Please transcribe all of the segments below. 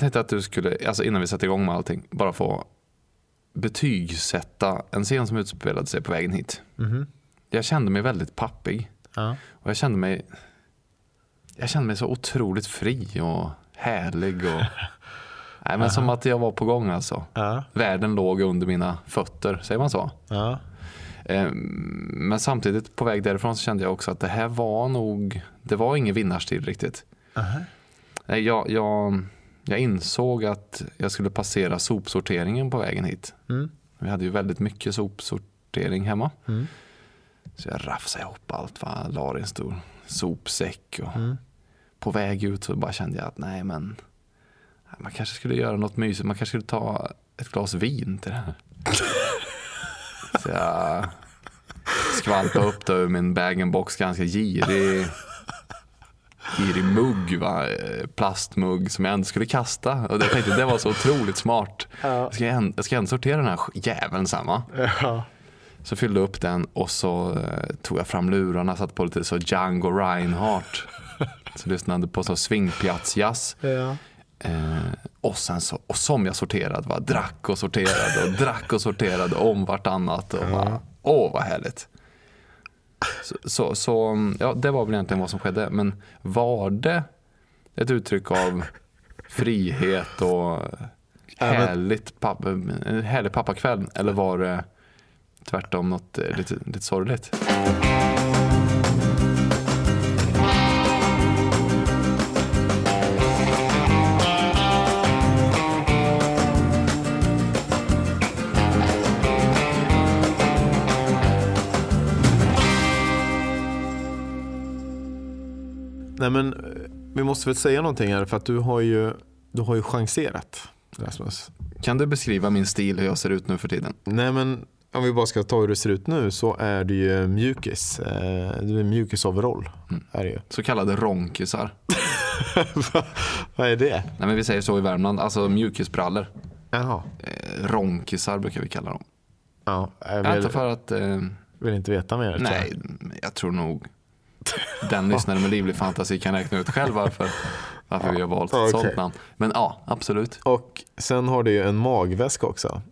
Jag tänkte att du skulle, alltså innan vi sätter igång med allting, bara få betygsätta en scen som utspelade sig på vägen hit. Mhm. Jag kände mig väldigt pappig. Ja. Och jag kände mig jag kände mig så otroligt fri och härlig. Och, nej, men som att jag var på gång alltså. Ja. Världen låg under mina fötter, säger man så? Ja. Eh, Men samtidigt på väg därifrån så kände jag också att det här var nog, det var ingen vinnarstil riktigt. Aha. Nej, jag, jag, jag insåg att jag skulle passera sopsorteringen på vägen hit. Mm. Vi hade ju väldigt mycket sopsortering hemma. Mm. Så jag rafsade ihop allt, va? la i en stor sopsäck. Och Mm. På väg ut så bara kände jag att nej men man kanske skulle göra något mysigt. Man kanske skulle ta ett glas vin till det här. så jag skvalpade upp det ur min bag-in-box ganska girig girig mugg, va? Eh, plastmugg som jag ändå skulle kasta. Och jag tänkte det var så otroligt smart. Ja. Jag ska, ändå, jag ska ändå sortera den här jäveln samma. Ja. Så fyllde jag upp den och så eh, tog jag fram lurarna, satte på lite så Django Reinhardt. Så lyssnade på så swingpiazzjazz. Ja. Eh, och sen så, och som jag sorterade, va? drack och sorterade och drack och sorterade om vartannat. Och bara, åh vad härligt. Så, så, så ja, det var väl egentligen vad som skedde. Men var det ett uttryck av frihet och härligt pappa, en härlig pappakväll? Eller var det tvärtom något eh, lite, lite sorgligt? Nej men eh, vi måste väl säga någonting här för att du har ju, du har ju chanserat Rasmus. Kan du beskriva min stil, hur jag ser ut nu för tiden? Nej men om vi bara ska ta hur det ser ut nu så är du ju mjukis. Eh, Du är mjukis overall. Är det ju. Så kallade ronkisar. Vad är det? Nej men vi säger så i Värmland, alltså mjukisbrallor. Jaha. Eh, ronkisar brukar vi kalla dem. Ja, jag vill, för att, eh, vill inte veta mer. jag. nej, jag tror nog den lyssnaren med livlig fantasi kan räkna ut själv varför, varför vi har valt ett sånt namn. Men ja, absolut. Och sen har du ju en magväska också.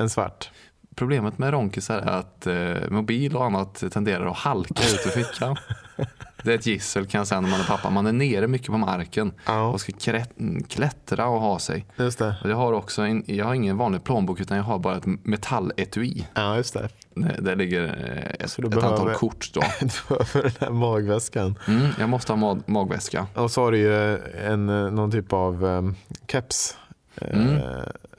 En svart. Problemet med ronkisar är att eh, mobil och annat tenderar att halka ut ur fickan. Det är ett gissel kan jag säga när man är pappa. Man är nere mycket på marken Ja. och ska klättra och ha sig. Just det. Och Jag har också en, jag har ingen vanlig plånbok utan jag har bara ett metalletui. Ja, just det. Där där ligger eh, ett, Så du ett antal behöver- kort. Då. Du behöver den här magväskan. Mm, jag måste ha mag- magväska. Och så har du ju en, eh, någon typ av um, keps. Eh, Mm.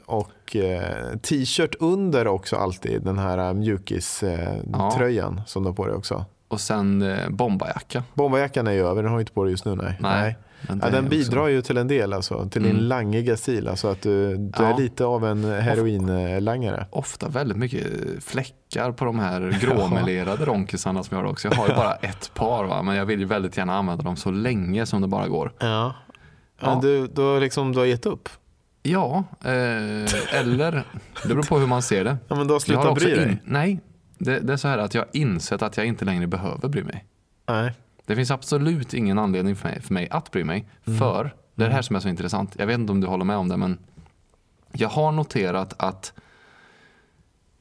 Och eh, t-shirt under också alltid. Den här uh, mjukis-tröjan som du har på dig också. Och sen eh, bombarjacka. Bombarjackan är ju över, den har du inte på dig just nu. Nej. Nej, Ja, den bidrar också- ju till en del, alltså, till din Mm. langiga stil. Alltså att du, du Ja. är lite av en heroinlangare. Ofta väldigt mycket fläckar på de här gråmelerade ronkisarna som jag har också. Jag har ju bara ett par va? men jag vill ju väldigt gärna använda dem så länge som det bara går. Ja. Ja. Men du, du, har liksom, du har gett upp? Ja, eh, eller det beror på hur man ser det. Ja, men du har Jag har slutat bry dig? in, nej, det, det är så här att jag har insett att jag inte längre behöver bry mig. Nej. Det finns absolut ingen anledning för mig, för mig att bry mig. Mm. För, det är det här som är så intressant. Jag vet inte om du håller med om det, men jag har noterat att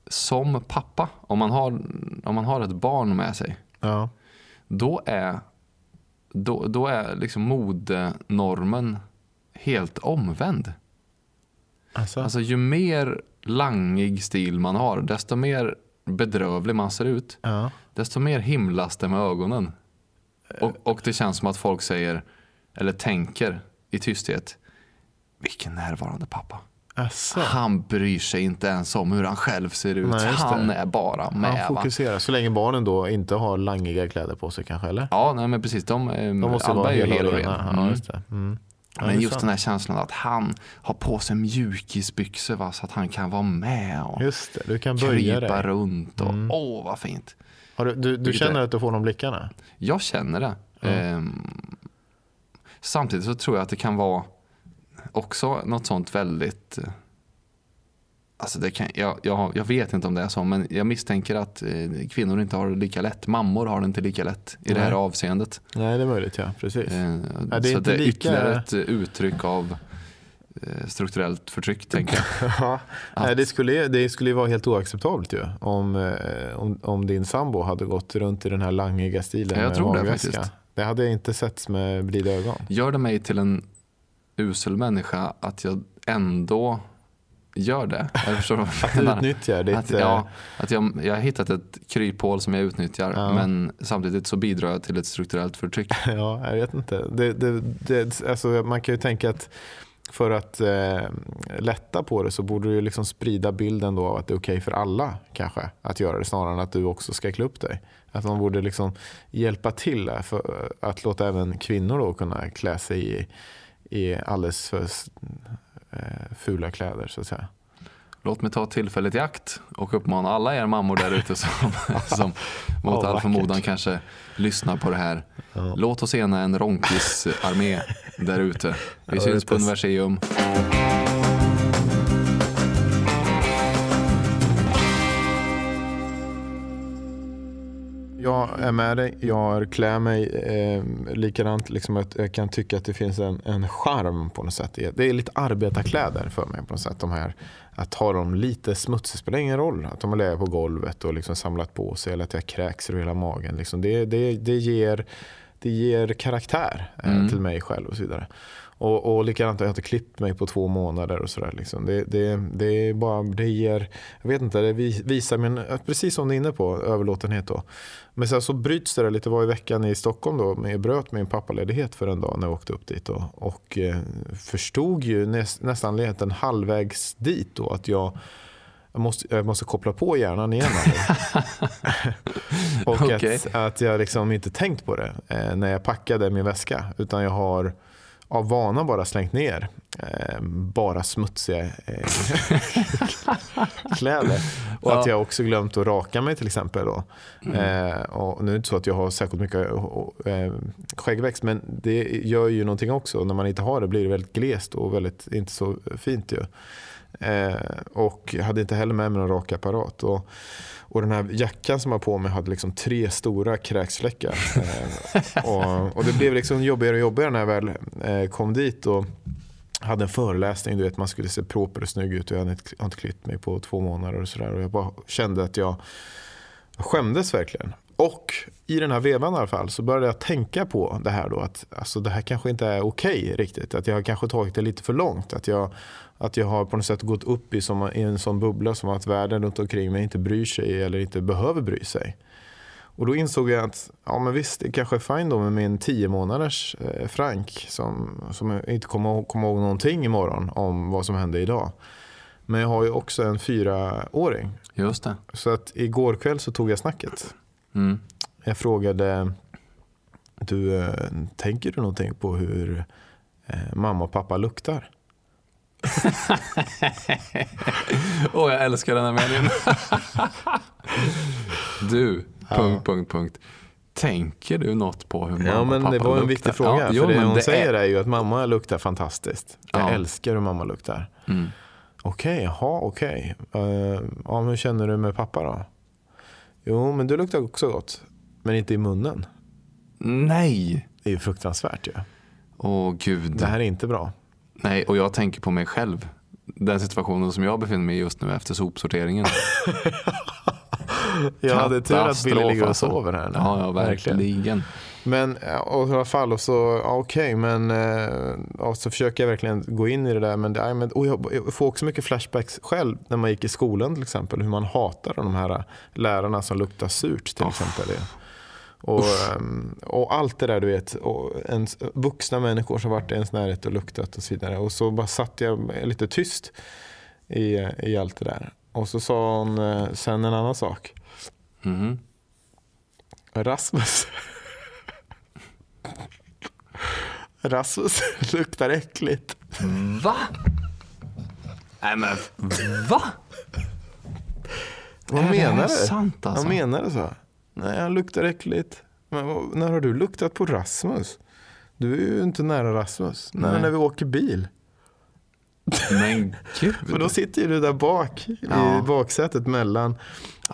som pappa, om man har, om man har ett barn med sig, Ja. då är, då, då är liksom modenormen helt omvänd. Alltså, Alltså ju mer langig stil man har, desto mer bedrövlig man ser ut, ja. desto mer himlas det med ögonen. Och, och det känns som att folk säger, eller tänker i tysthet, vilken närvarande pappa. Alltså. Han bryr sig inte ens om hur han själv ser ut. Nej, han är bara med. Va? fokuserar, så länge barnen då inte har langiga kläder på sig kanske, eller? Ja, nej, men precis. De, eh, De måste Alba vara är ju hel och och ren. rena. Ja, Mm. det. Mm. Ja, det Men just sant. den här känslan att han har på sig mjukisbyxor va, så att han kan vara med och Just det, du kan böja krypa dig. runt. Och, Mm. Åh, vad fint. Har du, du, du känner är- att du får de blickarna? Jag känner det. Ja. Ehm, samtidigt så tror jag att det kan vara också något sånt väldigt... Alltså det kan, jag, jag, jag vet inte om det är så, men jag misstänker att eh, kvinnor inte har det lika lätt. Mammor har det inte lika lätt i det här Nej. avseendet. Nej, det är möjligt, ja. Precis. Eh, Ja, det är så inte det är lika- ytterligare ett eh, uttryck av eh, strukturellt förtryck tänker jag. Ja, Att- nej, det, skulle, det skulle vara helt oacceptabelt ju. Om, eh, om, om din sambo hade gått runt i den här langiga stilen Ja, jag med tror det magväska. faktiskt. Det hade jag inte sett med blida ögon. Gör det mig till en usel människa att jag ändå gör det? Jag förstår vad Att du utnyttjar ditt... Att, eh, ja, att jag, jag har hittat ett kryphål som jag utnyttjar Ja. men samtidigt så bidrar jag till ett strukturellt förtryck. Ja, jag vet inte. Det, det, det, alltså, man kan ju tänka att för att eh, lätta på det så borde du liksom sprida bilden då av att det är okej för alla kanske att göra det snarare än att du också ska klä upp dig. Att man borde liksom hjälpa till för att låta även kvinnor då kunna klä sig i, i alldeles för eh, fula kläder så att säga. Låt mig ta tillfället i akt och uppmana alla er mammor där ute som, som mot all vackert. förmodan kanske lyssnar på det här. Ja. Låt oss ena en ronkis-armé där ute. Vi Ja, syns på Universium. Jag är med dig. Jag klär mig eh, likadant. Liksom att jag kan tycka att det finns en, en charm på något sätt. Det är lite arbetarkläder för mig på något sätt. De här, att ha dem lite smutsiga spelar ingen roll. Att de har legat på golvet och liksom samlat på sig eller att jag kräks ur hela magen. Liksom det, det, det, ger, det ger karaktär eh, Mm. till mig själv och så vidare. Och, och likadant, jag har inte klippt mig på två månader och sådär. Liksom. Det, det, det är bara, det ger, jag vet inte, det vi- visar min, precis som du är inne på, överlåtenhet då. Men sen så bryts det där lite, var i veckan i Stockholm då, men jag bröt min pappaledighet för en dag när jag åkte upp dit då, och eh, förstod ju näs, nästan halvvägs dit då att jag jag måste, jag måste koppla på hjärnan igen. och Okej. att, att jag liksom inte tänkt på det eh, när jag packade min väska. Utan jag har av vana bara slängt ner eh, bara smutsiga eh, kläder. Och att Ja. jag också glömt att raka mig till exempel. Då. Mm. Eh, och nu är det inte så att jag har särskilt mycket eh, skäggväxt men det gör ju någonting också. När man inte har det blir det väldigt glest och väldigt inte så fint ju. Eh, och jag hade inte heller med mig någon rakapparat. Och, och den här jackan som jag på mig hade liksom tre stora kräksfläckar. Eh, och, och det blev liksom jobbigare och jobbigare när jag väl eh, kom dit. Och, hade en föreläsning, du vet man skulle se proper och snygg ut och jag hade inte, klippt mig på två månader och sådär. Och jag bara kände att jag skämdes verkligen. Och i den här vevan i alla fall så började jag tänka på det här då att alltså, det här kanske inte är okej riktigt. Att jag har kanske tagit det lite för långt. Att jag, att jag har på något sätt gått upp i, som, i en sån bubbla som att världen runt omkring mig inte bryr sig eller inte behöver bry sig. Och då insåg jag att ja, men visst, det kanske är fint då med min 10 månaders eh, Frank som, som inte kommer kommer ihåg någonting imorgon om vad som hände idag. Men jag har ju också en fyraåring. Just det. Så att igår kväll så tog jag snacket. Mm. Jag frågade, du, eh, tänker du någonting på hur eh, mamma och pappa luktar? Åh, jag älskar den här meningen. du, Ja. punkt, punkt, punkt. Tänker du något på hur mamma Ja, och men pappa det var en luktar? viktig fråga. Ja, jo, för det men hon det säger är... är ju att mamma luktar fantastiskt. Jag Ja. älskar hur mamma luktar. Mm. Okej, jaha, okej. Eh, ja, hur känner du med pappa då? Jo, men du luktar också gott. Men inte i munnen. Nej! Det är ju fruktansvärt ju. Åh gud. Det här är inte bra. Nej, och jag tänker på mig själv. Den situationen som jag befinner mig i just nu efter sopsorteringen. Jag hade tur att Billy ligger och alltså. sover här nu. Ja, ja verkligen. Men och i alla fall, och så, okej, men eh, och så försöker jag verkligen gå in i det där. Men, det, men, och jag, jag får också mycket flashbacks själv när man gick i skolan till exempel. Hur man hatar de här lärarna som luktar surt till Oh. exempel. Och, ehm, och allt det där du vet, och ens, vuxna människor som varit i ens närhet och luktat och så vidare. Och så bara satt jag lite tyst i, i allt det där. Och så sa hon eh, sen en annan sak. Mhm. Rasmus. Rasmus luktar äckligt. Va? Nej men va? Vad här menar du? sant alltså? Vad menar du så? Nej, han luktar äckligt. Men när har du luktat på Rasmus? Du är ju inte nära Rasmus. Nej. Men när vi åker bil. Men gud. För då sitter ju du där bak ja. i baksätet mellan oh,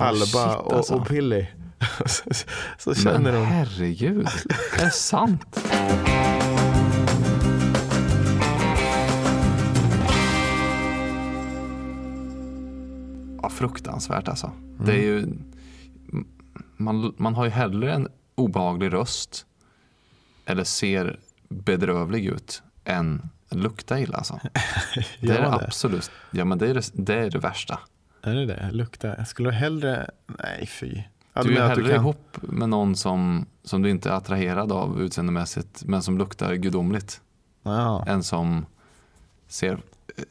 Alba shit, alltså. och, Pilly. så, så känner Men de. herregud, är det sant? ja, fruktansvärt alltså. Mm. Det är mm. ju man, man har ju hellre en obehaglig röst eller ser bedrövlig ut än lukta illa alltså. Det är det absolut, ja men det är det, det är det värsta. Är det det? Lukta? Jag skulle hellre... Nej, fy. Ja, Du är hellre kan- ihop med någon som, som du inte är attraherad av utseendemässigt men som luktar gudomligt Ja. än som ser eh,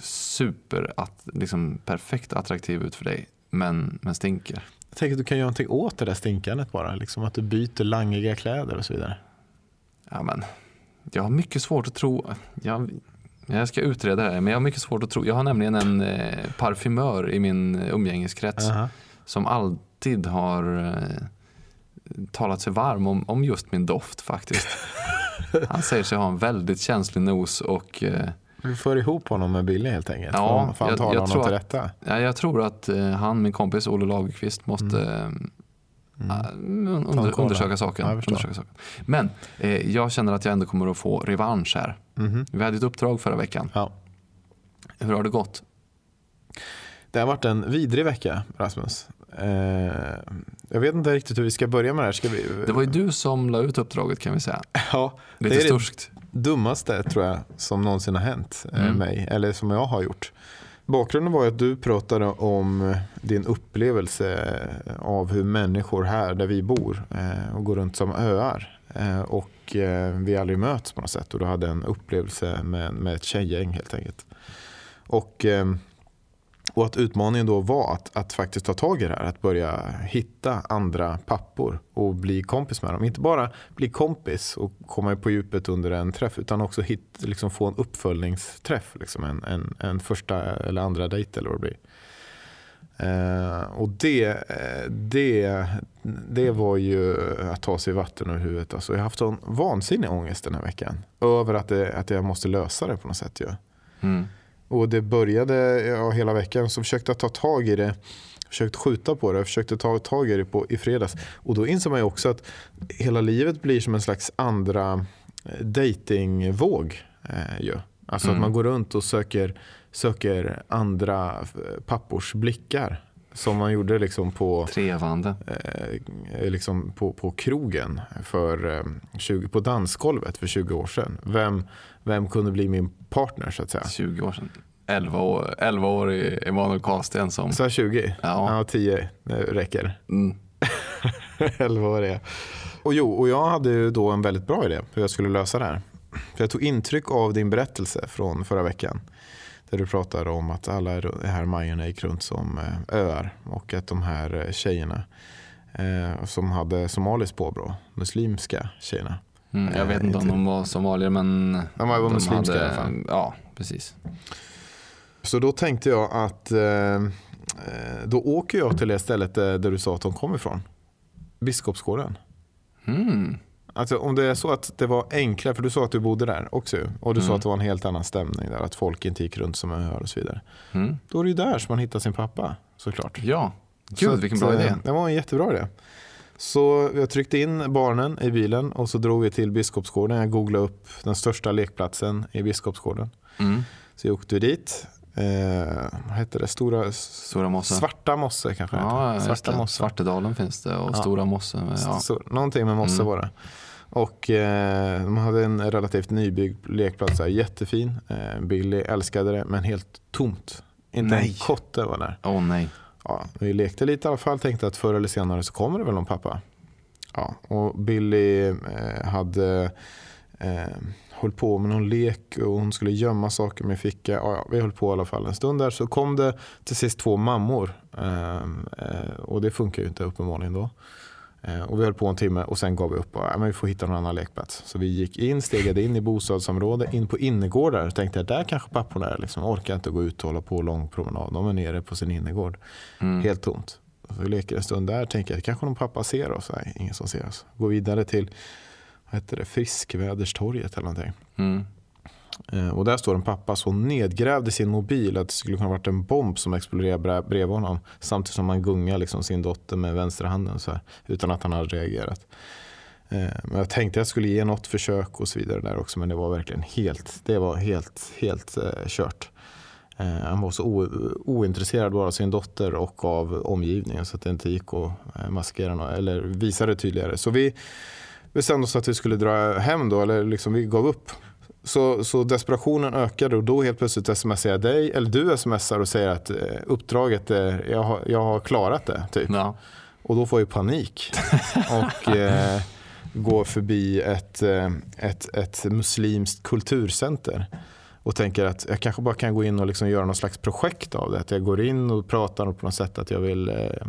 super, att, liksom perfekt attraktiv ut för dig men, men stinker. Jag tänker att du kan göra någonting åt det där stinkandet bara. Liksom att du byter langiga kläder och så vidare. Ja, men, jag har mycket svårt att tro, jag, jag ska utreda det här, men jag har mycket svårt att tro, jag har nämligen en eh, parfymör i min umgängeskrets Aha. som alltid har eh, talat sig varm om, om just min doft faktiskt. Han säger sig ha en väldigt känslig nos och eh, Du får ihop honom med Billy helt enkelt. Ja, får han jag- tala jag honom till att- rätta. ja, jag tror att eh, han, min kompis Olle Lagerqvist, måste eh, Mm. Ah, under, undersöka, saken. Ja, undersöka saken. Men eh, jag känner att jag ändå kommer att få revansch här. Mhm. Vi hade ett uppdrag förra veckan. Ja. Hur har det gått? Det har varit en vidrig vecka, Rasmus. Eh, jag vet inte riktigt hur vi ska börja med det här. Ska vi... Det var ju du som la ut uppdraget kan vi säga. ja, Lite det är sturskt. Dummaste tror jag som någonsin har hänt eh, Mm. mig, eller som jag har gjort. Bakgrunden var att du pratade om din upplevelse av hur människor här där vi bor eh, och går runt som öar eh, och eh, vi aldrig möts på något sätt och du hade en upplevelse med, med ett tjejgäng helt enkelt. Och, eh, och att utmaningen då var att, att faktiskt ta tag i det här, att börja hitta andra pappor och bli kompis med dem. Inte bara bli kompis och komma på djupet under en träff utan också hit, liksom få en uppföljningsträff, liksom en, en, en första eller andra dejt eller vad det blir. Eh, och det, eh, det, det var ju att ta sig vatten ur huvudet. Alltså, jag har haft sån vansinnig ångest den här veckan. Över att, det, att jag måste lösa det på något sätt. Ju. Mm. Och det började ja, hela veckan så försökte jag ta tag i det. Försökt skjuta på det, försökte ta tag i det på, i fredags. Och då inser man ju också att hela livet blir som en slags andra eh, datingvåg. Eh, ju. Alltså Mm. att man går runt och söker, söker andra eh, pappors blickar. Som man gjorde liksom på, Trevande. eh, liksom på, på krogen för, eh, 20, på dansgolvet för 20 år sedan. Vem, vem kunde bli min partner så att säga? 20 år sedan. 11 år, 11 år i Emanuel Karlsten som... Så här 20? Ja. Ja, 10 det räcker. Mm. 11 år är jag. Och jo, och jag hade ju då en väldigt bra idé hur jag skulle lösa det här. För jag tog intryck av din berättelse från förra veckan. Där du pratade om att alla de här majorna gick runt som eh, öar och att de här eh, tjejerna eh, som hade somaliskt påbrå, muslimska tjejerna. Mm. Jag vet inte om de var somalier men... De var muslimska i alla fall. Ja, precis. Så då tänkte jag att då åker jag till det stället där, där du sa att de kom ifrån. Biskopsgården. Mm. Alltså om det är så att det var enklare, för du sa att du bodde där också och du sa Mm. att det var en helt annan stämning där, att folk inte gick runt som öar och så vidare. Mm. Då är det ju där som man hittar sin pappa såklart. Ja, Så gud att, vilken bra eh, idé. Det var en jättebra idé. Så jag tryckte in barnen i bilen och så drog vi till Biskopsgården. Jag googlade upp den största lekplatsen i Biskopsgården. Mm. Så jag åkte dit. Eh, vad hette det? Stora, Stora Mosse. Svarta mosse kanske Ja, heter. Svarta mosse. Svartedalen finns det och Ja. Stora Mosse. men Ja. Så, någonting med mosse Mm. var det. Och eh, de hade en relativt nybyggd lekplats, där, jättefin. Eh, Billy älskade det, men helt tomt. Inte Nej. en kotte var där. Åh nej. Ja, vi lekte lite i alla fall, tänkte att förr eller senare så kommer det väl någon pappa. Ja, och Billy eh, hade eh, höll på med någon lek och hon skulle gömma saker med ficka. Ja, ja, vi höll på i alla fall en stund där. Så kom det till sist två mammor. Eh, eh, och det funkar ju inte uppenbarligen då. Eh, och vi höll på en timme och sen gav vi upp. Och, ja, men vi får hitta någon annan lekplats. Så vi gick in, stegade in i bostadsområdet, in på innergårdar. Tänkte jag, där kanske papporna är. Liksom, orkar inte gå ut och hålla på lång promenad. De är nere på sin innergård. Mm. Helt tomt. Så vi leker en stund där. Tänker jag, kanske någon pappa ser oss. Nej, ingen som ser oss. Går vidare till vad heter det, Friskväderstorget eller någonting. Mm. Eh, Och där står en pappa som nedgrävde sin mobil att det skulle kunna varit en bomb som exploderade bre- bredvid honom. Samtidigt som han gungar liksom sin dotter med vänsterhanden så här, utan att han hade reagerat. Eh, Men jag tänkte att jag skulle ge något försök och så vidare där också men det var verkligen helt, det var helt, helt eh, kört. Eh, han var så o, ointresserad bara av sin dotter och av omgivningen så att det inte gick att maskera något, eller visa det tydligare. Så vi bestämde oss att vi skulle dra hem då, eller liksom vi gav upp. Så, så desperationen ökade och då helt plötsligt smsar jag dig, eller du smsar och säger att eh, uppdraget, är, jag, har, jag har klarat det. Typ. Ja. Och då får jag panik och eh, går förbi ett, eh, ett, ett muslimskt kulturcenter och tänker att jag kanske bara kan gå in och liksom göra något slags projekt av det. Att jag går in och pratar på något sätt att jag vill eh,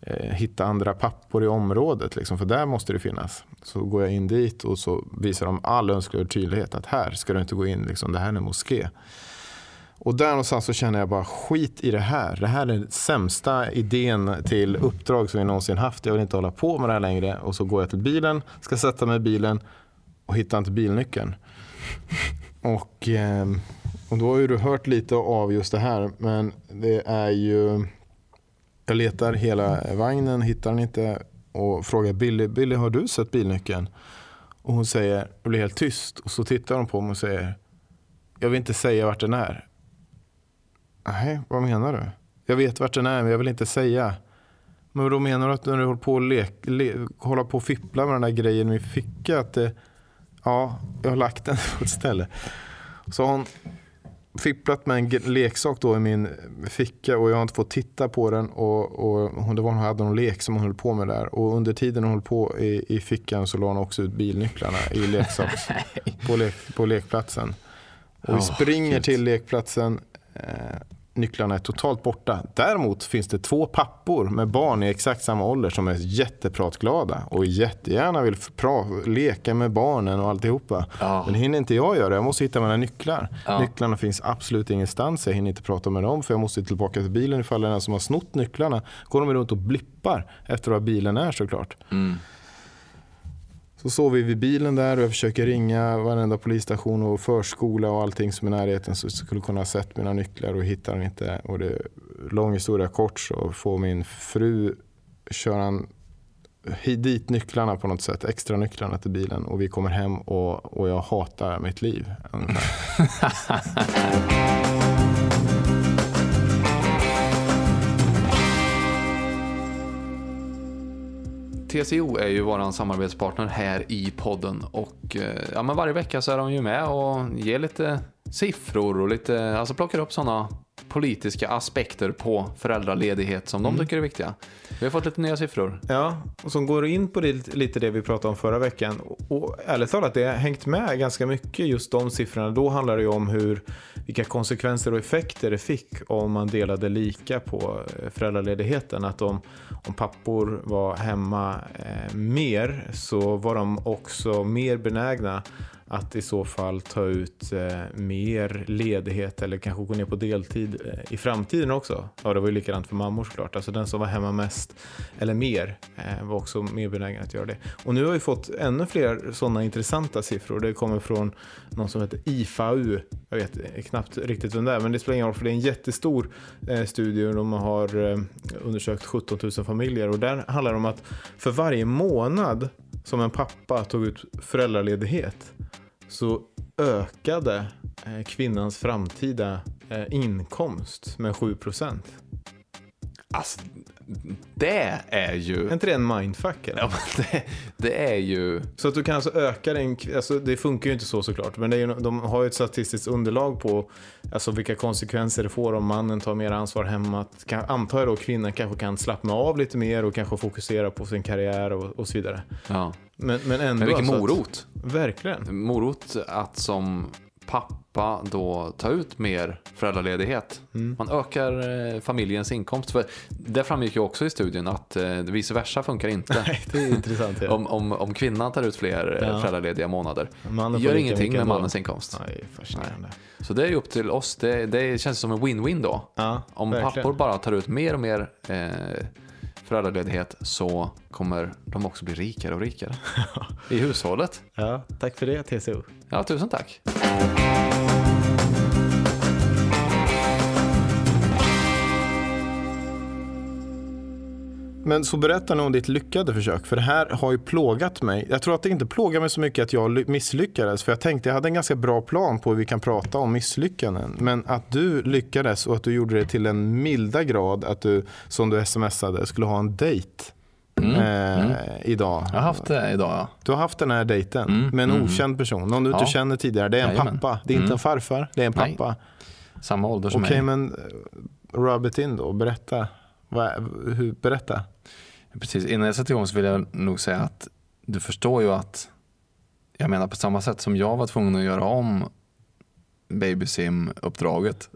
Eh, hitta andra pappor i området. Liksom, för där måste det finnas. Så går jag in dit och så visar de all önskvärd tydlighet att här ska du inte gå in, liksom, det här är en moské. Och där någonstans så känner jag bara skit i det här. Det här är den sämsta idén till uppdrag som vi någonsin haft. Jag vill inte hålla på med det här längre. Och så går jag till bilen, ska sätta mig i bilen och hittar inte bilnyckeln. Och, eh, och då har ju du hört lite av just det här. Men det är ju... Jag letar hela vagnen, hittar den inte och frågar Billy, Billy har du sett bilnyckeln? Och hon säger, det blir helt tyst och så tittar hon på mig och säger jag vill inte säga vart den är. Nej, vad menar du? Jag vet vart den är men jag vill inte säga. Men då menar du att när du håller på, att lek, le, håller på och fippla med den där grejen i min ficka att det, ja, jag har lagt den på ett ställe. Så hon fipplat med en leksak då i min ficka och jag har inte fått titta på den. Och, och hon, det var, hon hade någon lek som hon höll på med där. Och under tiden hon höll på i, i fickan så la hon också ut bilnycklarna i leksaks, på, lek, på lekplatsen. Och vi Oh, springer Gud. till lekplatsen. Nycklarna är totalt borta. Däremot finns det två pappor med barn i exakt samma ålder som är jättepratglada och jättegärna vill leka med barnen och alltihopa. Ja. Men hinner inte jag göra. Jag måste hitta mina nycklar. Ja. Nycklarna finns absolut ingenstans. Jag hinner inte prata med dem för jag måste tillbaka till bilen ifall det är någon som har snott nycklarna. Går de runt och blippar efter vad bilen är såklart. Mm. Så sover vi vid bilen där och jag försöker ringa varenda polisstation och förskola och allting som är i närheten så jag skulle kunna ha sett mina nycklar och hittar dem inte. Och det, lång historia kort så får min fru köra en, dit nycklarna på något sätt, extra nycklarna till bilen och vi kommer hem och, och jag hatar mitt liv. TCO är ju vår samarbetspartner här i podden och eh, ja, men varje vecka så är de ju med och ger lite siffror och lite, alltså plockar upp sådana politiska aspekter på föräldraledighet som de tycker är viktiga. Vi har fått lite nya siffror. Ja, och som går in på det, lite det vi pratade om förra veckan. Och, och ärligt talat, det har hängt med ganska mycket just de siffrorna. Då handlar det ju om hur, vilka konsekvenser och effekter det fick om man delade lika på eh, föräldraledigheten. Att om, om pappor var hemma eh, mer så var de också mer benägna att i så fall ta ut eh, mer ledighet eller kanske gå ner på deltid eh, i framtiden också. Ja, det var ju likadant för mammor såklart. Alltså den som var hemma mest eller mer eh, var också mer benägen att göra det. Och nu har vi fått ännu fler sådana intressanta siffror. Det kommer från någon som heter IFAU. Jag vet eh, knappt riktigt vem det är, men det spelar ingen roll för det är en jättestor eh, studie. De har eh, undersökt 17 000 familjer och där handlar det om att för varje månad som en pappa tog ut föräldraledighet så ökade eh, kvinnans framtida eh, inkomst med 7 procent. Alltså, det är ju... Är inte det en mindfuck? Eller? Ja, det, det är ju... Så att du kan alltså öka den, alltså det funkar ju inte så såklart, men ju, de har ju ett statistiskt underlag på alltså vilka konsekvenser det får om mannen tar mer ansvar hemma. Att, kan, antar jag då kvinnan kanske kan slappna av lite mer och kanske fokusera på sin karriär och, och så vidare. Ja. Men, men ändå. Men vilken alltså att- morot. Verkligen. Morot att som pappa då ta ut mer föräldraledighet. Mm. Man ökar eh, familjens inkomst. För det framgick ju också i studien att eh, vice versa funkar inte. Nej, det är intressant. Ja. Om, om, om kvinnan tar ut fler eh, Ja. föräldralediga månader. Mannen gör ingenting med mannens inkomst. Nej, fascinerande. Så det är ju upp till oss. Det, det känns som en win-win då. Ja, Om verkligen. pappor bara tar ut mer och mer eh, föräldraledighet så kommer de också bli rikare och rikare i hushållet. Ja, tack för det TCO. Ja, tusen tack. Men så berätta nu om ditt lyckade försök. För det här har ju plågat mig. Jag tror att det inte plågar mig så mycket att jag ly- misslyckades. För jag tänkte jag hade en ganska bra plan på hur vi kan prata om misslyckanden. Men att du lyckades och att du gjorde det till en milda grad att du, som du smsade, skulle ha en dejt. Eh, idag. Jag har haft det idag ja. Du har haft den här dejten Mm, med en mm. okänd person, någon du inte Ja. känner tidigare. Det är en Jajamän. pappa, det är inte Mm. en farfar, det är en Nej. pappa. Samma ålder som Okej, mig. men eh, rub it in då, berätta. Vad, hur, berätta. Precis, innan jag sätter igång så vill jag nog säga att du förstår ju att jag menar på samma sätt som jag var tvungen att göra om babysim-uppdraget.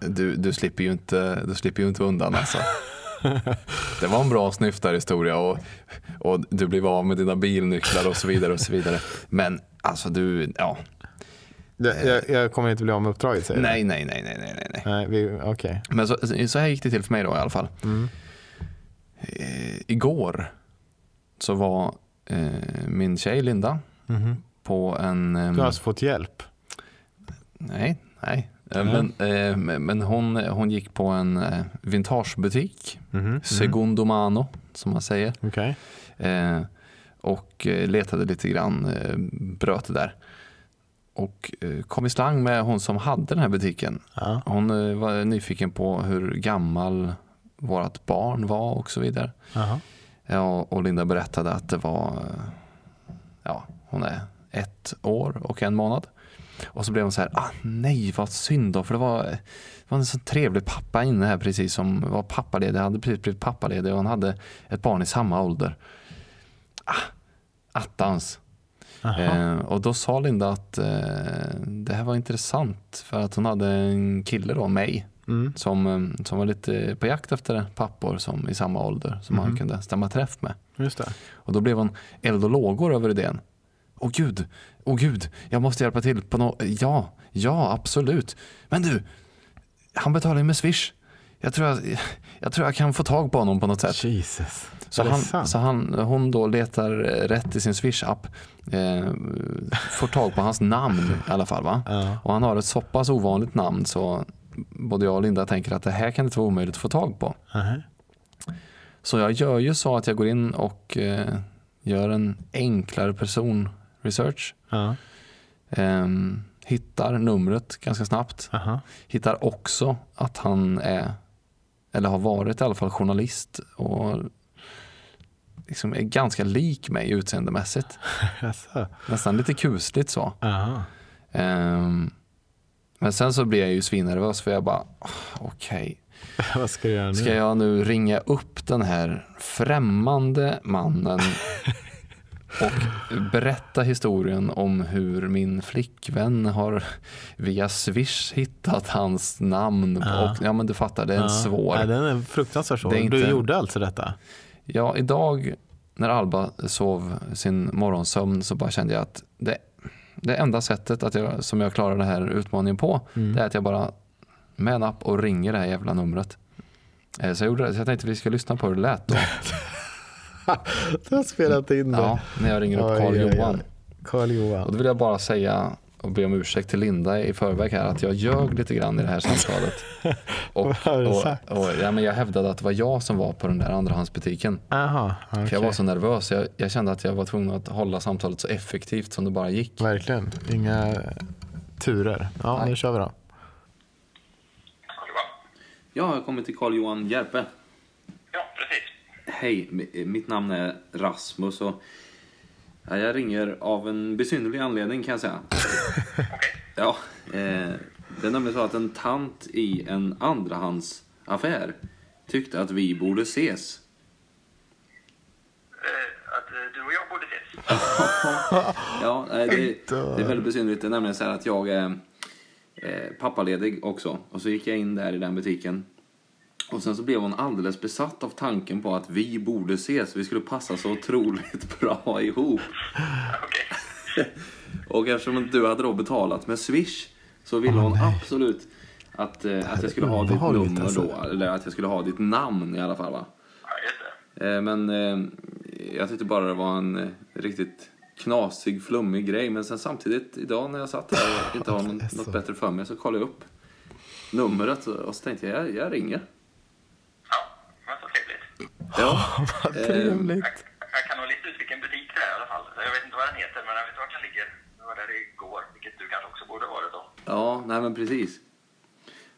Du, du, slipper ju inte, du slipper ju inte undan alltså. Det var en bra snyftarhistoria och, och du blev av med dina bilnycklar och så vidare och så vidare. Men alltså du, ja. Jag, jag kommer inte bli av med uppdraget säger du? Nej, nej, nej, nej, nej, nej. Nej, vi- okej. Men så, så här gick det till för mig då i alla fall. Mm. Eh, igår så var eh, min tjej Linda Mhm. på en... ehm, Du har alltså fått hjälp? Nej, nej. Eh, Nej. Men, eh, men- hon, hon gick på en eh, vintagebutik, Mhm. Segundo Mano som man säger. Eh, och eh, letade lite grann, eh, bröt det där. Och eh, kom i slang med hon som hade den här butiken. Ja. Hon eh, var nyfiken på hur gammal vårt barn var och så vidare. Jaha. Ja, och Linda berättade att det var, ja, hon är ett år och en månad. Och så blev hon så här, ah, nej vad synd då, för det var, det var en så trevlig pappa inne här precis som var pappaledig, hade precis blivit pappaledig och han hade ett barn i samma ålder. Ah, attans. Eh, och då sa Linda att eh, det här var intressant för att hon hade en kille då, mig, Mm. som, eh, som var lite på jakt efter pappor som i samma ålder som Mhm. han kunde stämma träff med. Just det. Och då blev hon eld och lågor över idén. Åh gud, åh gud, jag måste hjälpa till på något. Ja, ja, absolut. Men du, han betalar ju med Swish. Jag tror jag, jag tror jag kan få tag på honom på något sätt. Jesus. Så, han, så han, hon då letar rätt i sin Swish-app. Eh, får tag på hans namn i alla fall. Va? Ja. Och han har ett så pass ovanligt namn så både jag och Linda tänker att det här kan inte vara omöjligt att få tag på. Aha. Så jag gör ju så att jag går in och eh, gör en enklare person-research. Ja. Ehm, hittar numret ganska snabbt. Aha. Hittar också att han är, eller har varit i alla fall, journalist och liksom är ganska lik mig utseendemässigt. Nästan lite kusligt så. Aha. Ehm, men sen så blir jag ju svinnervös för jag bara, "Ah, okej, Vad ska du göra nu? ska jag nu ringa upp den här främmande mannen och berätta historien om hur min flickvän har via Swish hittat hans namn. Ja. Och, ja men du fattar, det är en Ja. svår. Ja, den är fruktansvärt svår. Inte- Du gjorde alltså detta? Ja, idag när Alba sov sin morgonsömn så bara kände jag att det, det enda sättet att jag, som jag klarar den här utmaningen på Mm. det är att jag bara med en app och ringer det här jävla numret. Eh, Så jag gjorde det. Så jag tänkte att vi ska lyssna på hur det lät då. Du har spelat in det. Ja, när jag ringer upp Carl oj, oj. Johan. Och Johan. då vill jag bara säga och be om ursäkt till Linda i förväg här att jag ljög lite grann i det här samtalet. Och, Vad har du och, sagt? och, ja, men jag hävdade att det var jag som var på den där andrahandsbutiken. Aha, okej. För jag var så nervös. Jag, jag kände att jag var tvungen att hålla samtalet så effektivt som det bara gick. Verkligen. Inga turer. Ja, Nej. nu kör vi då. Ja, jag kommer till Carl Johan Järpe. Ja, precis. Hej, mi- mitt namn är Rasmus och ja, jag ringer av en besynnerlig anledning kan jag säga. Ja, eh, det är nämligen så att en tant i en andrahandsaffär tyckte att vi borde ses. Eh, att eh, du och jag borde ses. Ja, eh, det, det är väldigt besynnerligt. Det är nämligen så här att jag är eh, pappaledig också. Och så gick jag in där i den butiken. Och sen så blev hon alldeles besatt av tanken på att vi borde ses. Vi skulle passa så otroligt bra ihop. Okej. Och eftersom du hade då betalat med Swish så ville hon absolut att, eh, att jag skulle ha ditt nummer alltså. då. Eller att jag skulle ha ditt namn i alla fall va. Ja. Eh, Men eh, jag tyckte bara det var en eh, riktigt knasig, flummig grej. Men sen samtidigt idag när jag satt här och inte har så- något bättre för mig så kollade jag upp numret och och så tänkte jag, jag, jag ringer. Ja. Vad trevligt. Jag, jag kan nog lista ut vilken butik det är i alla fall. Jag vet inte vad den heter, men jag vet vart den ligger. Jag var där igår, vilket du kanske också borde ha varit då. Ja, nej men precis.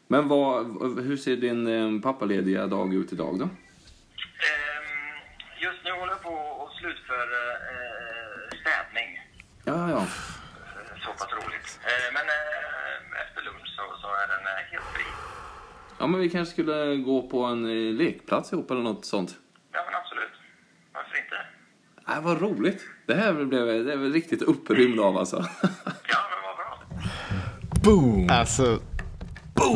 Men vad, hur ser din eh, pappalediga dag ut idag då? Ehm, just nu håller jag på och slutför eh, städning. Ja, ja. Eh, Så pass roligt. Eh, men eh, efter lunch så, så är den eh, helt fri. Ja, men vi kanske skulle gå på en eh, lekplats ihop eller något sånt. Ja, men absolut. Varför inte? Nej, vad roligt. Det här blev det är väl riktigt upprymd av alltså. Ja, men vad bra. Boom! Alltså,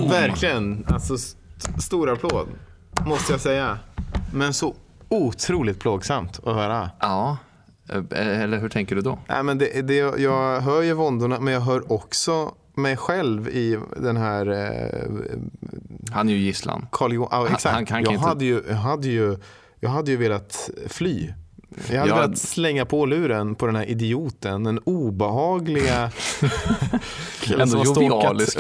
verkligen. Alltså, st- stor applåd, måste jag säga. Men så otroligt plågsamt att höra. Ja, eh, eller hur tänker du då? Nej, men det, det, jag hör ju våndorna, men jag hör också mig själv i den här... Eh, Han är ju gisslan. Carl Johan, ja, exakt. han kan jag, inte- hade ju, jag, hade ju, jag hade ju velat fly. Jag hade Ja. velat slänga på luren på den här idioten. Den obehagliga... Ändå som har jovialisk.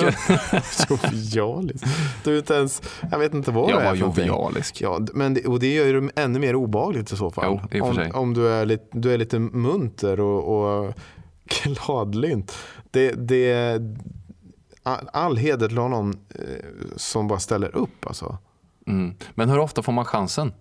jovialisk. Du inte ens... Jag vet inte vad Jag det är var för någonting. jovialisk. Ja, men det, och det gör ju det ännu mer obehagligt i så fall. Jo, i och för om, sig. om du är lite, du är lite munter och, och gladlynt. Det, det, all, all heder till honom eh, som bara ställer upp. Alltså. Mm. Men hur ofta får man chansen?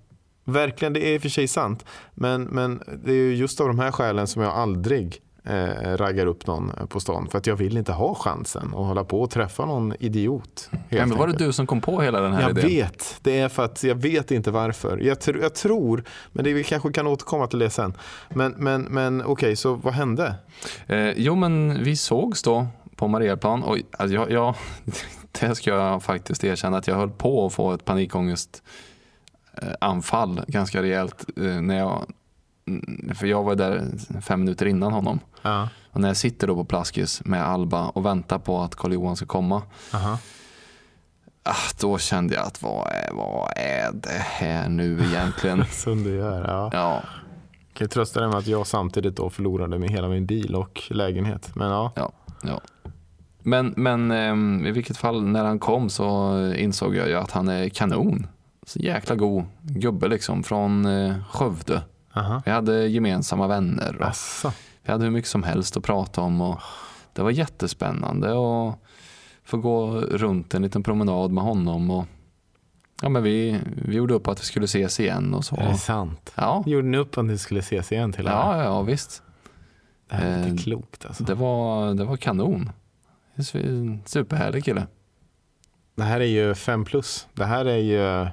Verkligen, det är i och för sig sant. Men, men det är ju just av de här skälen som jag aldrig eh, raggar upp någon på stan. För att jag vill inte ha chansen att hålla på och träffa någon idiot. Ja, men var det du som kom på hela den här Jag idén? vet. Det är för att jag vet inte varför. Jag, tr- jag tror, men det, vi kanske kan återkomma till det sen. Men, men, men okej, så vad hände? Eh, jo, men vi sågs då på Mariaplan och alltså, jag, jag, det ska jag faktiskt erkänna att jag höll på att få ett panikångest anfall ganska rejält eh, när jag mm, för jag var där fem minuter innan honom. Ja. Och när jag sitter då på Plaskis med Alba och väntar på att Carl Johan ska komma. Aha. Ah, då kände jag att vad är, vad är det här nu egentligen? Som du gör. Ja. ja, Kan jag trösta dig med att jag samtidigt då förlorade med hela min bil och lägenhet. Men ja, ja, ja. Men, men ehm, i vilket fall när han kom så insåg jag ju att han är kanon. Så jäkla god gubbe liksom från eh, Skövde. aha. Vi hade gemensamma vänner och Asså. vi hade hur mycket som helst att prata om. Och det var jättespännande att få gå runt en liten promenad med honom. Och, ja, men vi, vi gjorde upp att vi skulle ses igen och så. Är det sant? Ja, Gjorde ni upp att ni skulle ses igen till ja, ja visst. Det här är eh, inte klokt alltså. Det var, det var kanon. Superhärlig kille. Det här är ju fem plus. Det här är ju...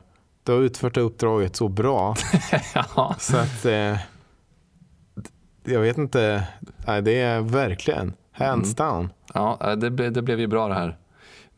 Du har utfört det uppdraget så bra ja. så att... Eh, jag vet inte. Nej, det är verkligen hands down. Ja, eh, det, ble- det blev ju bra det här.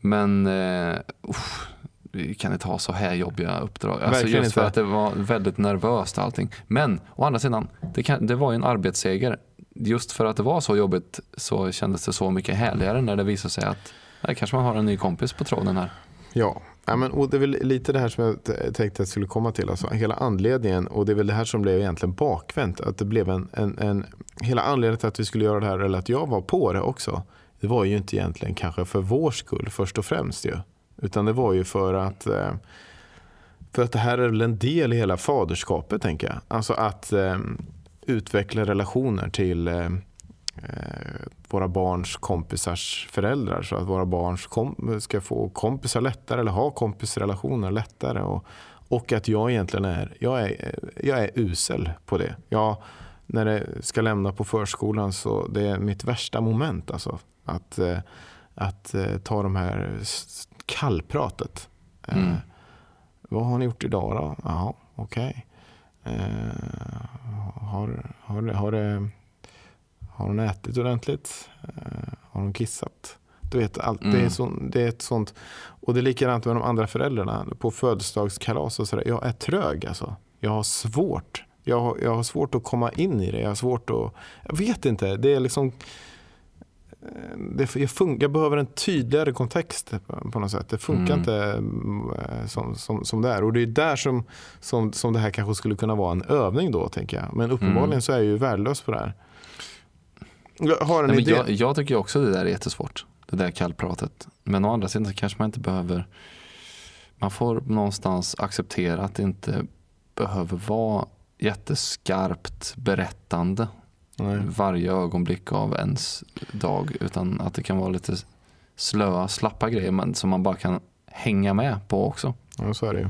Men eh, uff, vi kan inte ha så här jobbiga uppdrag. Alltså Verkligen just för inte. att det var väldigt nervöst allting. Men å andra sidan, det, kan, det var ju en arbetsseger. Just för att det var så jobbigt så kändes det så mycket härligare när det visade sig att nej, kanske man har en ny kompis på tråden här. Ja, ja men, och det är väl lite det här som jag tänkte att jag skulle komma till. Alltså, hela anledningen, och det är väl det här som blev egentligen bakvänt. Att det blev en, en, en, hela anledningen till att vi skulle göra det här, eller att jag var på det också. Det var ju inte egentligen kanske för vår skull först och främst ju. Utan det var ju för att eh, för att det här är väl en del i hela faderskapet tänker jag. Alltså att eh, utveckla relationer till eh, våra barns kompisars föräldrar så att våra barn ska få kompisar lättare eller ha kompisrelationer lättare. Och, och att jag egentligen är, jag är, jag är usel på det. Jag, när det ska lämna på förskolan så det är mitt värsta moment. Alltså, att eh, att eh, ta de här kallpratet. Eh, Mm. vad har ni gjort idag då? Ja, okej. Eh, har, har, har, det, har hon ätit ordentligt? Eh, har hon kissat? Du vet, allt, det, är Mm. så, det är ett sånt. Och det är likadant med de andra föräldrarna. På födelsedagskalas och sådär. Jag är trög alltså. Jag har svårt. Jag har, jag har svårt att komma in i det. Jag har svårt att... Jag vet inte. Det är liksom... eh, Det, jag, fun, jag behöver en tydligare kontext på, något sätt. Det funkar Mm. inte mm, eh, som, som, som det är. Och det är där som, som, som det här kanske skulle kunna vara en övning då, tänker jag. Men uppenbarligen Mm. så är jag ju värdelös på det här. Har en Nej, men idé. jag, jag tycker också det där är jättesvårt. Det där kallpratet. Men å andra sidan så kanske man inte behöver. Man får någonstans acceptera att det inte behöver vara jätteskarpt berättande Nej. varje ögonblick av ens dag. Utan att det kan vara lite slöa, slappa grejer men som man bara kan hänga med på också. Ja, så är det ju.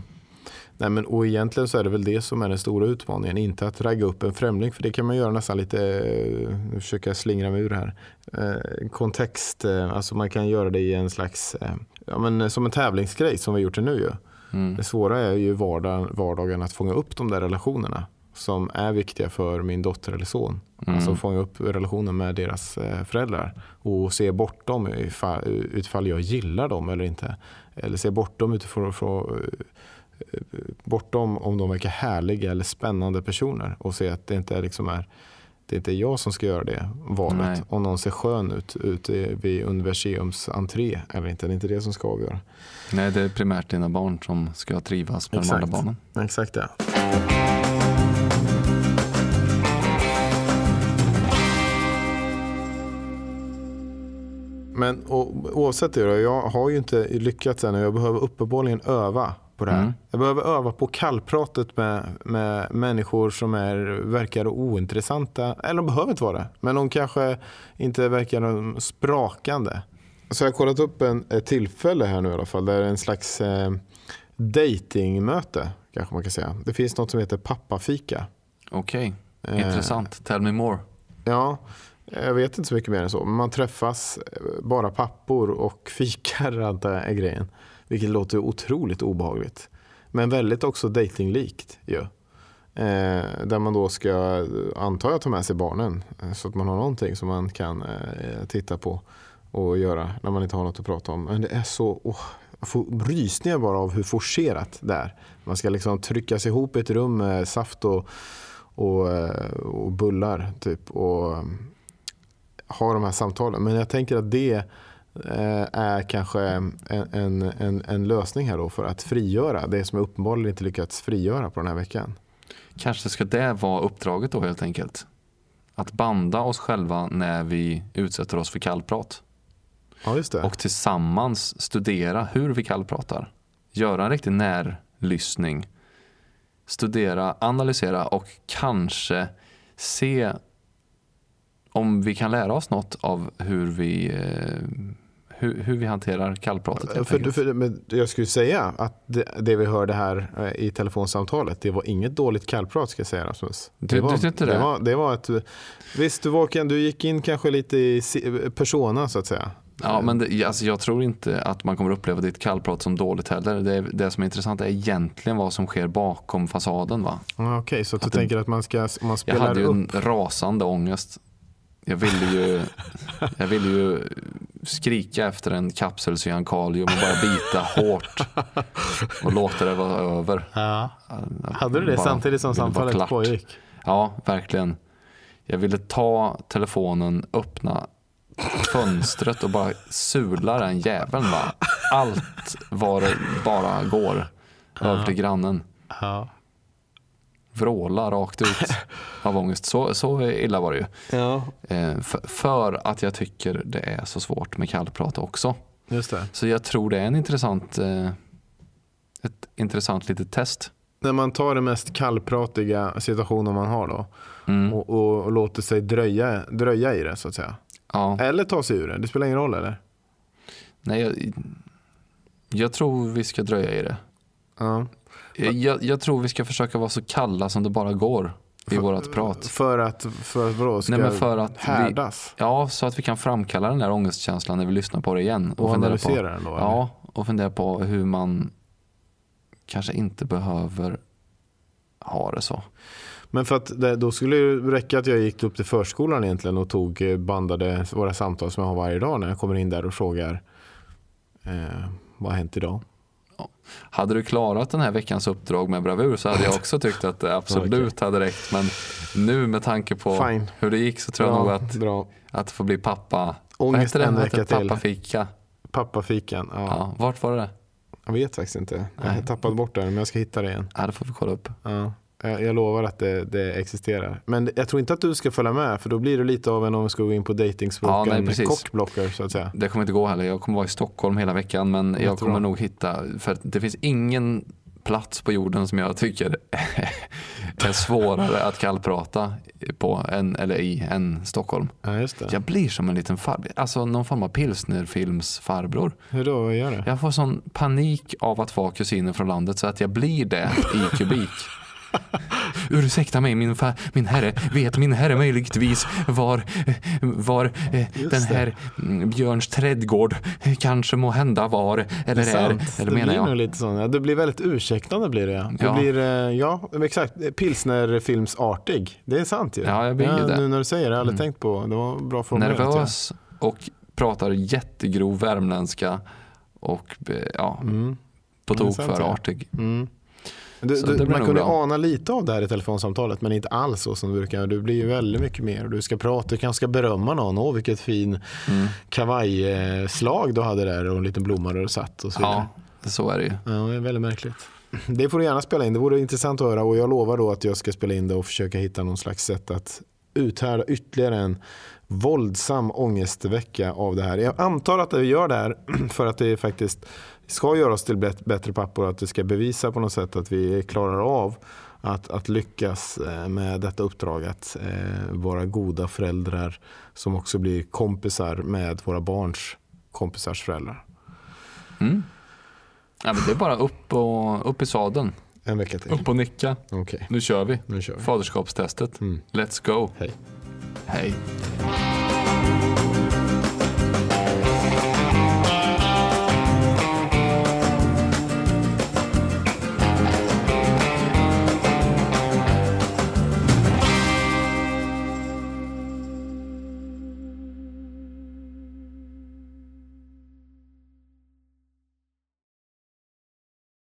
Nej, men, och egentligen så är det väl det som är den stora utmaningen. Inte att ragga upp en främling, för det kan man göra nästan lite, eh, nu försöker jag slingra mig ur här, eh, kontext, eh, alltså man kan göra det i en slags, eh, ja, men, som en tävlingsgrej som vi har gjort det nu ju. Mm. Det svåra är ju vardag, vardagen att fånga upp de där relationerna som är viktiga för min dotter eller son. Mm. Alltså fånga upp relationen med deras eh, föräldrar och se bortom ifall, utifall jag gillar dem eller inte. Eller se bortom utifrån från, bortom om de verkar härliga eller spännande personer och se att det inte är, liksom är det är inte jag som ska göra det valet. Nej. Om någon ser skön ut ute vid universiums entré eller inte. Det är inte det som ska avgöra. Nej, det är primärt dina barn som ska trivas de Exakt. andra barnen. Exakt det. Men och, oavsett det då, jag har ju inte lyckats än och jag behöver uppenbarligen öva på det här. Mm. Jag behöver öva på kallpratet med, med människor som är, verkar ointressanta. Eller de behöver inte vara det, men de kanske inte verkar sprakande. Så jag har kollat upp en, ett tillfälle här nu i alla fall, där det är en slags eh, datingmöte kanske man kan säga. Det finns något som heter pappafika. Okej, Eh, intressant. Tell me more. Ja, jag vet inte så mycket mer än så. Men man träffas eh, bara pappor och fikar antar jag är grejen. Vilket låter otroligt obehagligt. Men väldigt också datinglikt ju. Eh, där man då ska, antar jag, ta med sig barnen. eh, Så att man har någonting som man kan eh, titta på och göra när man inte har något att prata om. Men det är så, Oh, jag får rysningar bara av hur forcerat det är. Man ska liksom tryckas ihop i ett rum med saft och, och, eh, och bullar typ. Och eh, ha de här samtalen. Men jag tänker att det är kanske en, en, en, en lösning här då för att frigöra det som jag uppenbarligen inte lyckats frigöra på den här veckan. Kanske ska det vara uppdraget då helt enkelt. Att banda oss själva när vi utsätter oss för kallprat. Ja, just det. Och tillsammans studera hur vi kallpratar. Göra en riktig närlyssning. Studera, analysera och kanske se om vi kan lära oss något av hur vi, eh, hur, hur vi hanterar kallpratet. För, för, men jag skulle säga att det, det vi hörde här eh, i telefonsamtalet, det var inget dåligt kallprat ska jag säga Rasmus. Du- det var, du tyckte det? Det var, det var ett, visst, du, var, du gick in kanske lite i persona så att säga. Ja, men det, alltså jag tror inte att man kommer uppleva ditt kallprat som dåligt heller. Det, det som är intressant är egentligen vad som sker bakom fasaden. Va? Okej, så att du det- tänker att man ska, man Jag spelar hade ju upp. en rasande ångest. Jag ville ju, jag ville ju skrika efter en kapsel Kalium och bara bita hårt och låta det vara över. Ja. Hade du det bara samtidigt som samtalet pågick? Ja, verkligen. Jag ville ta telefonen, öppna fönstret och bara sula den jäveln. Va? Allt vad det bara går över till grannen. Ja. Vråla rakt ut av ångest. Så, så illa var det ju. ja, Eh, för, för att jag tycker det är så svårt med kallprat också. just det. Så jag tror det är en intressant, eh, ett intressant litet test. När man tar den mest kallpratiga situationen man har då Mm. och, och, och låter sig dröja, dröja i det så att säga. Ja, Eller ta sig ur det, det spelar ingen roll eller? nej, jag, jag tror vi ska dröja i det. Ja. Jag, jag tror vi ska försöka vara så kalla som det bara går i vårat prat. För att, för att vadå, ska Nej, för att vi- härdas Ja, så att vi kan framkalla den där ångestkänslan när vi lyssnar på det igen. och, fundera analysera på, den då? eller? Ja, och fundera på hur man kanske inte behöver ha det så. Men för att det, då skulle det räcka att jag gick upp till förskolan egentligen och tog eh, bandade våra samtal som jag har varje dag när jag kommer in där och frågar eh, vad har hänt idag? Hade du klarat den här veckans uppdrag med bravur så hade jag också tyckt att det absolut hade räckt. Men nu med tanke på Fine. hur det gick så tror jag nog Bra, att, bra. att det får bli pappa. Ångest en vecka till. Pappafika. Pappafikan, ja. Ja, vart var det? Jag vet faktiskt inte. Jag har tappat bort det men jag ska hitta det igen. Ja, det får vi kolla upp. Ja. Jag jag lovar att det, det existerar. Men jag tror inte att du ska följa med för då blir det lite av en om vi ska gå in på Ja, nej, datingspråken precis. kockblocker så att säga. Det kommer inte gå heller. Jag kommer vara i Stockholm hela veckan men jag Jättebra. kommer nog hitta, för det finns ingen plats på jorden som jag tycker är svårare att kallprata på än, eller i än Stockholm. Ja, just det. Jag blir som en liten farbror, alltså någon form av pilsnerfilmsfarbror. Hur då? Vad gör det? Jag får sån panik av att vara kusinen från landet så att jag blir det i kubik. Ursäkta mig min, fa, min herre, vet min herre möjligtvis var, var eh, den här mm, Björns trädgård kanske må hända var eller är, Sant. eller det menar blir jag. lite sån. Ja, det blir väldigt ursäktande blir det. Det Ja. blir, eh, ja exakt, pilsnerfilmsartig. Det är sant ju. Ja, jag blir ju det. Nu när du säger det, jag har aldrig Mm. tänkt på. Det var bra formulerat. Nervös och pratar jättegrov värmländska och eh, ja, Mm. på det är tok för ja. artig. Mm. Du, du, man kunde bra. ana lite av det här i telefonsamtalet men inte alls så som du brukar. Du blir ju väldigt mycket mer. Du ska prata, du kanske ska berömma någon. Åh vilket fin Mm. kavajslag du hade där och en liten blomma där du satt och så vidare. Ja, så är det ju. Ja, det är väldigt märkligt. Det får du gärna spela in. Det vore intressant att höra och jag lovar då att jag ska spela in det och försöka hitta någon slags sätt att uthärda ytterligare en våldsam ångestvecka av det här. Jag antar att vi gör det här för att det faktiskt ska göra oss till bättre pappor. Att det ska bevisa på något sätt att vi klarar av att, att lyckas eh, med detta uppdrag. Att eh, vara goda föräldrar som också blir kompisar med våra barns kompisars föräldrar. Mm. Ja, men det är bara upp, och, upp i sadeln. En vecka till. Upp och nicka. Okej, Nu kör vi. nu kör vi. Faderskapstestet. Mm. Let's go. Hej. Hej.